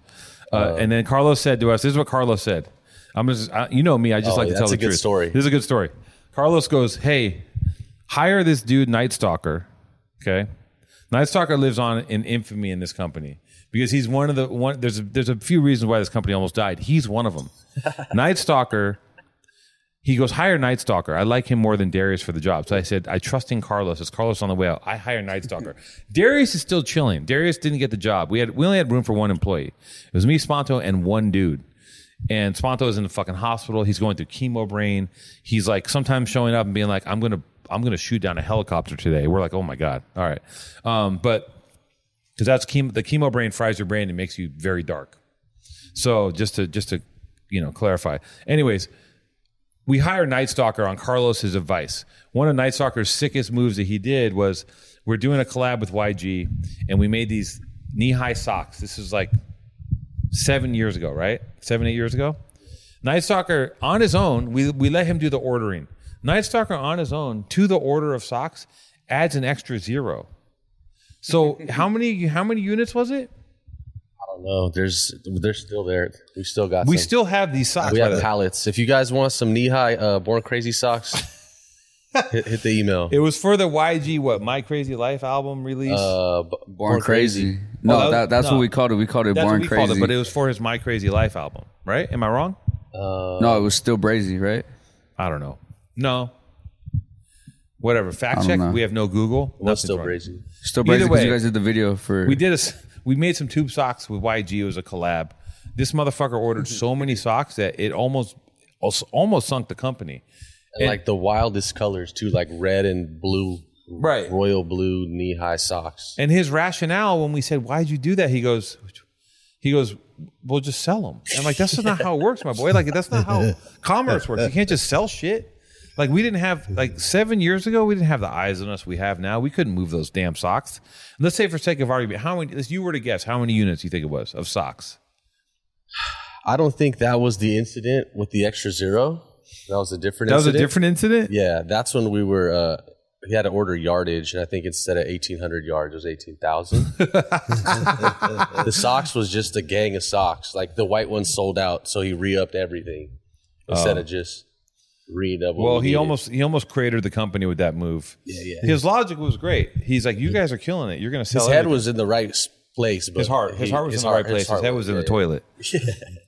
Uh, and then Carlos said to us, "This is what Carlos said." I'm just, I, you know me. I just Oh, like to tell the a good truth. story. This is a good story. Carlos goes, "Hey, hire this dude, Night Stalker." Okay, Night Stalker lives on in infamy in this company because he's one of the one. There's a, there's a few reasons why this company almost died. He's one of them. Night Stalker. He goes, hire Night Stalker. I like him more than Darius for the job. So I said, I trust in Carlos. Is Carlos on the way out? I hire Night Stalker. Darius is still chilling. Darius didn't get the job. We had we only had room for one employee. It was me, Spanto, and one dude. And Spanto is in the fucking hospital. He's going through chemo brain. He's like sometimes showing up and being like, I'm gonna I'm gonna shoot down a helicopter today. We're like, oh my god, all right. Um, but because that's chemo, the chemo brain fries your brain and makes you very dark. So just to just to you know clarify. Anyways, we hired Night Stalker on Carlos's advice. One of Night Stalker's sickest moves that he did was we're doing a collab with YG, and we made these knee high socks. This is like seven years ago, right? Seven, eight years ago. Night Stalker on his own, we, we let him do the ordering. Night Stalker on his own to the order of socks adds an extra zero. So how many how many units was it? I don't know. There's they're still there. We still got. We some. still have these socks. we have the pallets. If you guys want some knee high uh, Born Crazy socks, hit, hit the email. It was for the YG what My Krazy Life album release. Uh, b- Born, crazy. No, Oh, that- that, that's no. what we called it. We called it That's Born what we Crazy. called it, but it was for his My Krazy Life album, right? Am I wrong? Uh, no, it was still Brazy, right? I don't know. No. Whatever. Fact check. know. We have no Google. What's Nothing's still wrong. crazy? Still Either Brazy because way, you guys did the video for. We did a. s- We made some tube socks with YG. It was a collab. This motherfucker ordered so many socks that it almost almost sunk the company. And like the wildest colors too, like red and blue, Right. Royal blue knee high socks. And his rationale when we said, "Why'd you do that?" He goes, "He goes, we'll just sell them." I'm like, "That's not how it works, my boy. Like that's not how commerce works. You can't just sell shit." Like we didn't have like seven years ago, we didn't have the eyes on us we have now. We couldn't move those damn socks. Let's say, for sake of argument, how many? If you were to guess, how many units you think it was of socks? I don't think that was the incident with the extra zero. That was a different. That was a different incident. Yeah, that's when we were. Uh, he had to order yardage, and I think instead of eighteen hundred yards, it was eighteen thousand. the socks was just a gang of socks. Like the white ones sold out, so he re-upped everything instead of just re up. Oh. Well, he almost he almost cratered the company with that move. Yeah, yeah. His logic was great. He's like, "You guys are killing it. You're going to sell." his head everything." was in the right place, but his heart. His he- heart was his in the right place. His, heart head was in the yeah, toilet.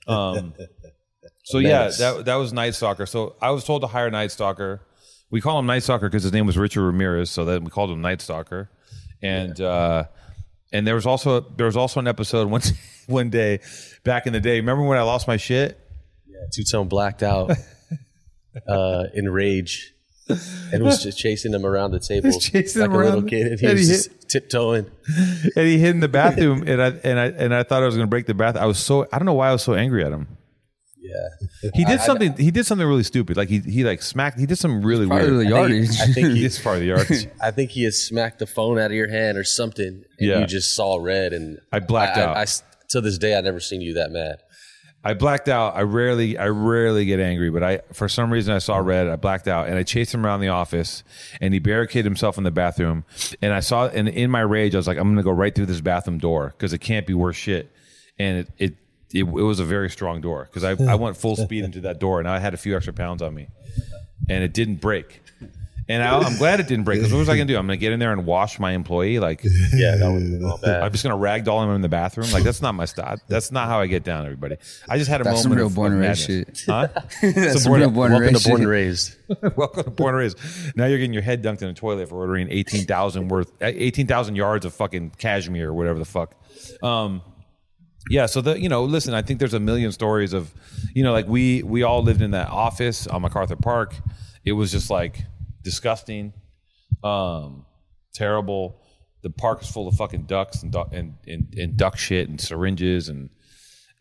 Um, so yeah, that that was Night Stalker. So I was told to hire Night Stalker. We call him Night Stalker because his name was Richard Ramirez, so then we called him Night Stalker. And uh, and there was also there was also an episode one one day back in the day. Remember when I lost my shit? yeah. Two tone blacked out, uh, in rage. And was just chasing him around the table chasing like him a little kid, and he And was he just tiptoeing. And he hid in the bathroom, and I and I and I thought I was going to break the bath. I was so I don't know why I was so angry at him. Yeah, He did something. He did something really stupid. Like he he like smacked. He did some really part of weird. the yardage. I think he, This part of the yardage. I think he had smacked the phone out of your hand or something, and Yeah. you just saw red. And I blacked out. I, to this day, I never seen you that mad. I blacked out. I rarely, I rarely get angry, but I, for some reason, I saw red. I blacked out, and I chased him around the office, and he barricaded himself in the bathroom. And I saw, and in my rage, I was like, I'm to go right through this bathroom door because it can't be worse shit. And it, it, it, it was a very strong door because I, I went full speed into that door, and I had a few extra pounds on me, and it didn't break. And I, I'm glad it didn't break because what was I going to do? I'm going to get in there and wash my employee, like. Yeah, that would have been all bad. I'm just gonna ragdoll him in the bathroom. Like that's not my style. That's not how I get down, everybody. I just had a That's some moment real of, born of and raised madness. shit. Huh? That's So some real born- born and Welcome raised to Born and Raised. Welcome to Born and Raised. Now you're getting your head dunked in a toilet for ordering eighteen thousand worth, eighteen thousand yards of fucking cashmere or whatever the fuck. Um, yeah. So the you know, listen, I think there's a million stories of, you know, like we we all lived in that office on MacArthur Park. It was just like disgusting, um, terrible. The park is full of fucking ducks and duck and, and, and duck shit and syringes and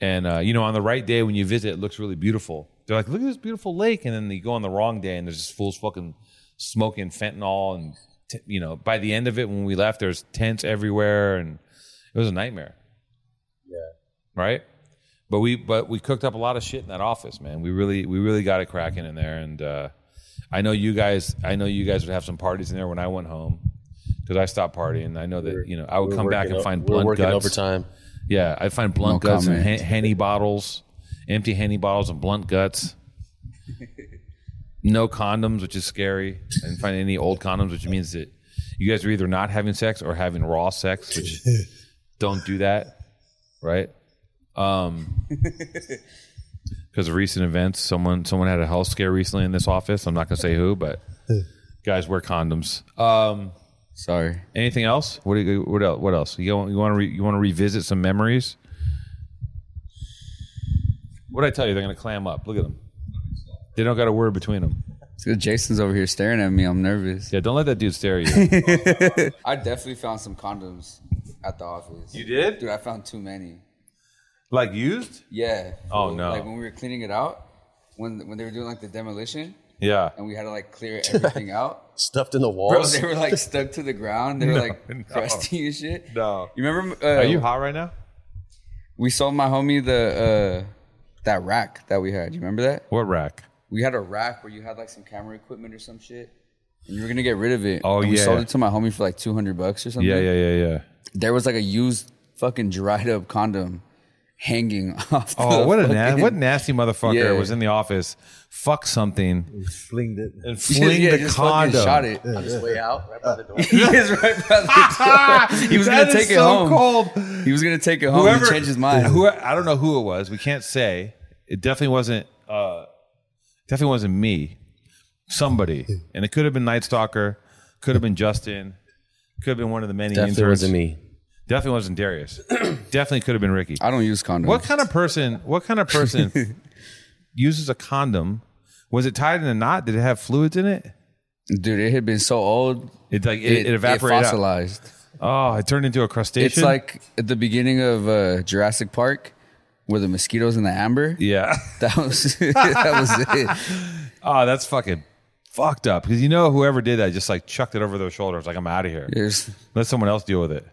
and uh, you know on the right day when you visit, it looks really beautiful. They're like, look at this beautiful lake, and then you go on the wrong day and there's just fools fucking smoking fentanyl and t- you know by the end of it when we left, there's tents everywhere and it was a nightmare. Yeah. Right. But we but we cooked up a lot of shit in that office, man. We really we really got it cracking in there, and uh, I know you guys. I know you guys would have some parties in there when I went home because I stopped partying. I know that you know I would We're come back and o- find we're blunt working guts. overtime. Yeah, I find blunt No guts and comment. hen- henny bottles, empty henny bottles and blunt guts. no condoms, which is scary. I didn't find any old condoms, which means that you guys are either not having sex or having raw sex, which don't do that, right? Um, because of recent events, someone someone had a health scare recently in this office. I'm not going to say who, but guys wear condoms. Um, Sorry. anything else? What do you, what else? What else? You want you want to re, you want to revisit some memories? What did I tell you? They're going to clam up. Look at them. They don't got a word between them. It's 'cause Jason's over here staring at me. I'm nervous. Yeah, don't let that dude stare at you. I definitely found some condoms at the office. you did? Dude, I found too many. Like used? Yeah. Oh, no. Like when we were cleaning it out, when when they were doing like the demolition, Yeah. and we had to like clear everything out. Stuffed in the Bro, walls. they were like stuck to the ground. They were like no. crusty and shit. No. You remember? Uh, Are you hot right now? We sold my homie the uh, that rack that we had. You remember that? What rack? We had a rack where you had like some camera equipment or some shit, and you were gonna get rid of it. Oh, And We yeah. sold it to my homie for like two hundred bucks or something. Yeah, yeah, yeah, yeah. There was like a used fucking dried up condom hanging off. Oh, the what a na- what nasty motherfucker Yeah. was in the office. Fuck something Flinged it. and fling yeah, the just condom. shot it. on his way out, right by the door. he is right by the door. He was That gonna is take it so home. cold. He was gonna take it home. Whoever he changed his mind. Who I don't know who it was. We can't say. It definitely wasn't. Uh, definitely wasn't me. Somebody, and it could have been Night Stalker. Could have been Justin. Could have been one of the many Definitely interns. wasn't me. Definitely wasn't Darius. definitely could have been Ricky. I don't use condoms. What kind of person? What kind of person uses a condom? Was it tied in a knot? Did it have fluids in it? Dude, it had been so old. It like it, it, evaporated. out. fossilized. Oh, it turned into a crustacean. It's like at the beginning of uh, Jurassic Park, where the mosquitoes in the amber. yeah. That was that was it. Oh, that's fucking fucked up. Because you know whoever did that just like chucked it over their shoulders. Like I'm out of here. Let someone else deal with it.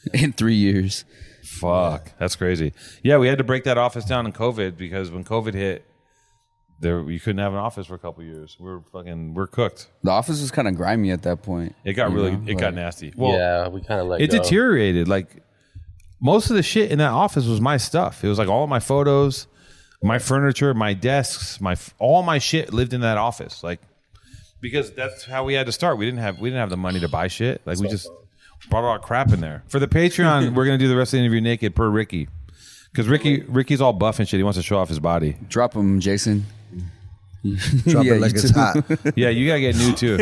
in three years. Fuck, that's crazy. Yeah, we had to break that office down in COVID because when COVID hit, there you couldn't have an office for a couple years. We're fucking we're cooked. The office was kind of grimy at that point. It got You really know, it got like- nasty. Well, yeah, we kind of let it go. deteriorated. Like most of the shit in that office was my stuff. It was like all my photos, my furniture, my desks, my all my shit lived in that office. Like because that's how we had to start. We didn't have we didn't have the money to buy shit. Like we just brought all our crap in there. For the Patreon, we're gonna do the rest of the interview naked per Ricky. Because Ricky Ricky's all buff and shit. He wants to show off his body. Drop him, Jason. Drop Yeah, it like you it's too. hot. Yeah, you gotta get new too.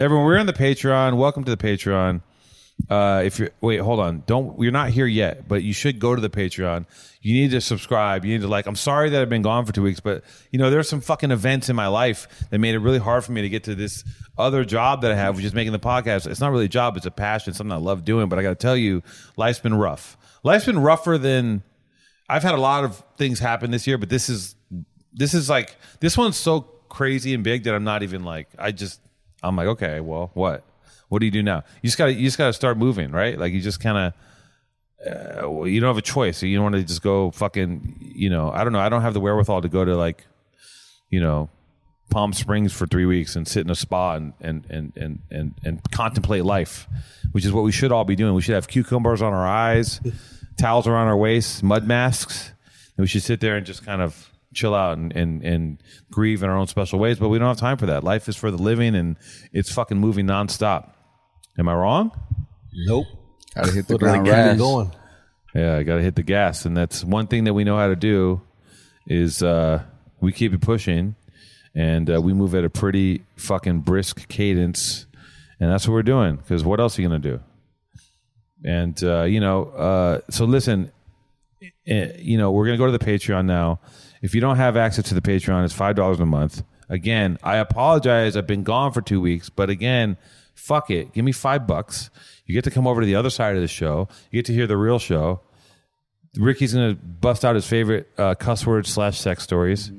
Everyone, we're on the Patreon. Welcome to the Patreon. Uh, if you're wait, hold on, don't you're not here yet, but you should go to the Patreon. You need to subscribe. You need to like. I'm sorry that I've been gone for two weeks, but you know there's some fucking events in my life that made it really hard for me to get to this other job that I have, which is making the podcast. It's not really a job; it's a passion, something I love doing. But I got to tell you, life's been rough. Life's been rougher than I've had a lot of things happen this year, but this is this is like this one's so crazy and big that I'm not even like I just I'm like okay, well, what? What do you do now? You just got you just got to start moving, right? Like you just kind of uh, you don't have a choice. You don't want to just go fucking, you know, I don't know. I don't have the wherewithal to go to like, you know, Palm Springs for three weeks and sit in a spa and and and and and, and contemplate life, which is what we should all be doing. We should have cucumbers on our eyes, towels around our waists, mud masks, and we should sit there and just kind of chill out and, and and grieve in our own special ways. But we don't have time for that. Life is for the living, and it's fucking moving nonstop. Am I wrong? Nope. Gotta hit the ground keep running. going. Yeah, I got to hit the gas, and that's one thing that we know how to do is uh, we keep it pushing, and uh, we move at a pretty fucking brisk cadence, and that's what we're doing. Because what else are you gonna do? And uh, you know, uh, so listen, eh, you know, we're gonna go to the Patreon now. If you don't have access to the Patreon, it's five dollars a month. Again, I apologize. I've been gone for two weeks, but again, fuck it. Give me five bucks. You get to come over to the other side of the show. You get to hear the real show. Ricky's gonna bust out his favorite uh, cuss words slash sex stories.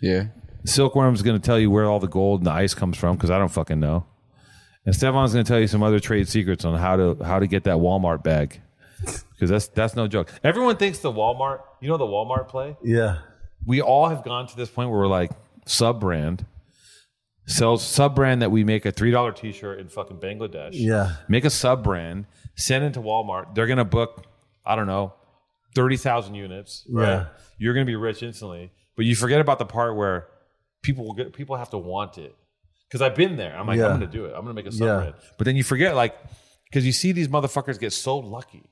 Yeah. Silkworm's gonna tell you where all the gold and the ice comes from because I don't fucking know. And Estevan's gonna tell you some other trade secrets on how to how to get that Walmart bag because that's that's no joke. Everyone thinks the Walmart. You know the Walmart play. Yeah. We all have gone to this point where we're like sub brand sells sub brand that we make a three dollar t shirt in fucking Bangladesh Yeah. make a sub brand, send it to Walmart. They're gonna book I don't know, thirty thousand units. Right? Yeah. You're going to be rich instantly, but you forget about the part where people will get people have to want it. Because I've been there. I'm like, Yeah. I'm going to do it. I'm going to make a yeah. brand. But then you forget, like, because you see these motherfuckers get so lucky.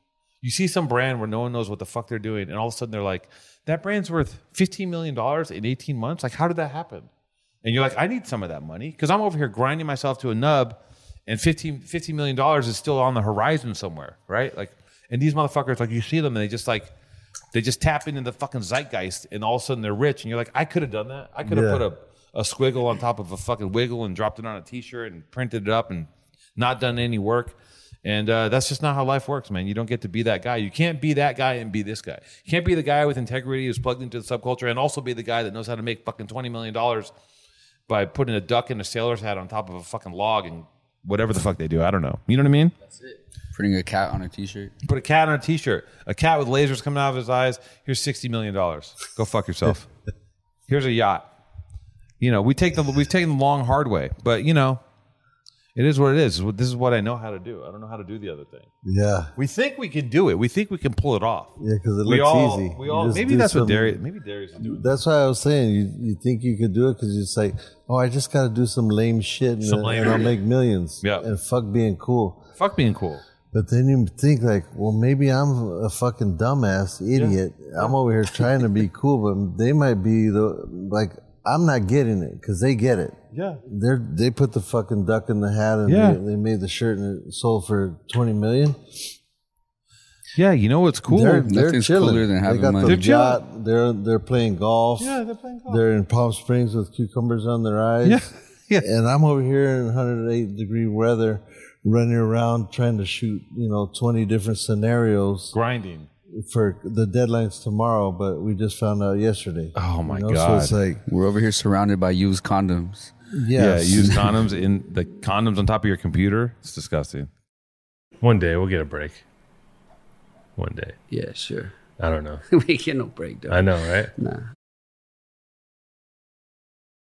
You see some brand where no one knows what the fuck they're doing, and all of a sudden they're like, that brand's worth $15 million in 18 months. Like, how did that happen? And you're like, I need some of that money because I'm over here grinding myself to a nub, and 15, $15 million is still on the horizon somewhere, right? Like, and these motherfuckers, like, you see them and they just like, they just tap into the fucking zeitgeist, and all of a sudden they're rich, and you're like, I could have done that. I could have Yeah. put a a squiggle on top of a fucking wiggle and dropped it on a t-shirt and printed it up and not done any work. And uh, that's just not how life works, man. You don't get to be that guy. You can't be that guy and be this guy. You can't be the guy with integrity who's plugged into the subculture and also be the guy that knows how to make fucking twenty million dollars by putting a duck in a sailor's hat on top of a fucking log and whatever the fuck they do. I don't know. You know what I mean? That's it. Putting a cat on a t-shirt. Put a cat on a t-shirt. A cat with lasers coming out of his eyes. Here's sixty million dollars. Go fuck yourself. Here's a yacht. You know, we take the we've taken the long hard way, but you know, it is what it is. This is what I know how to do. I don't know how to do the other thing. Yeah, We think we can do it. We think we can pull it off. yeah, because it we looks all, easy. we all maybe that's what Darius. Maybe Darius is doing. That's why I was saying you you think you could do it because it's like, oh, I just got to do some lame shit and, Some lame and I'll make millions. Yeah. and fuck being cool. Fuck being cool. But then you think like, well, maybe I'm a fucking dumbass idiot. I'm over here trying to be cool, but they might be the like I'm not getting it because they get it. Yeah. They're they put the fucking duck in the hat and Yeah. they, they made the shirt and it sold for twenty million. Yeah. You know what's cool? They're they're Nothing's chilling. cooler than having they got money. the They're chilling. yacht. They're they're playing golf. yeah, they're playing golf. They're in Palm Springs with cucumbers on their eyes. Yeah. Yeah. And I'm over here in 108 degree weather, running around trying to shoot, you know, 20 different scenarios Grinding. for the deadline's tomorrow, but we just found out yesterday. Oh my You know, god. So it's like, We're over here surrounded by used condoms. Yeah, use condoms in the condoms on top of your computer. It's disgusting. One day we'll get a break. One day. Yeah, sure. I don't know. we get no break, though. I know, right? Nah.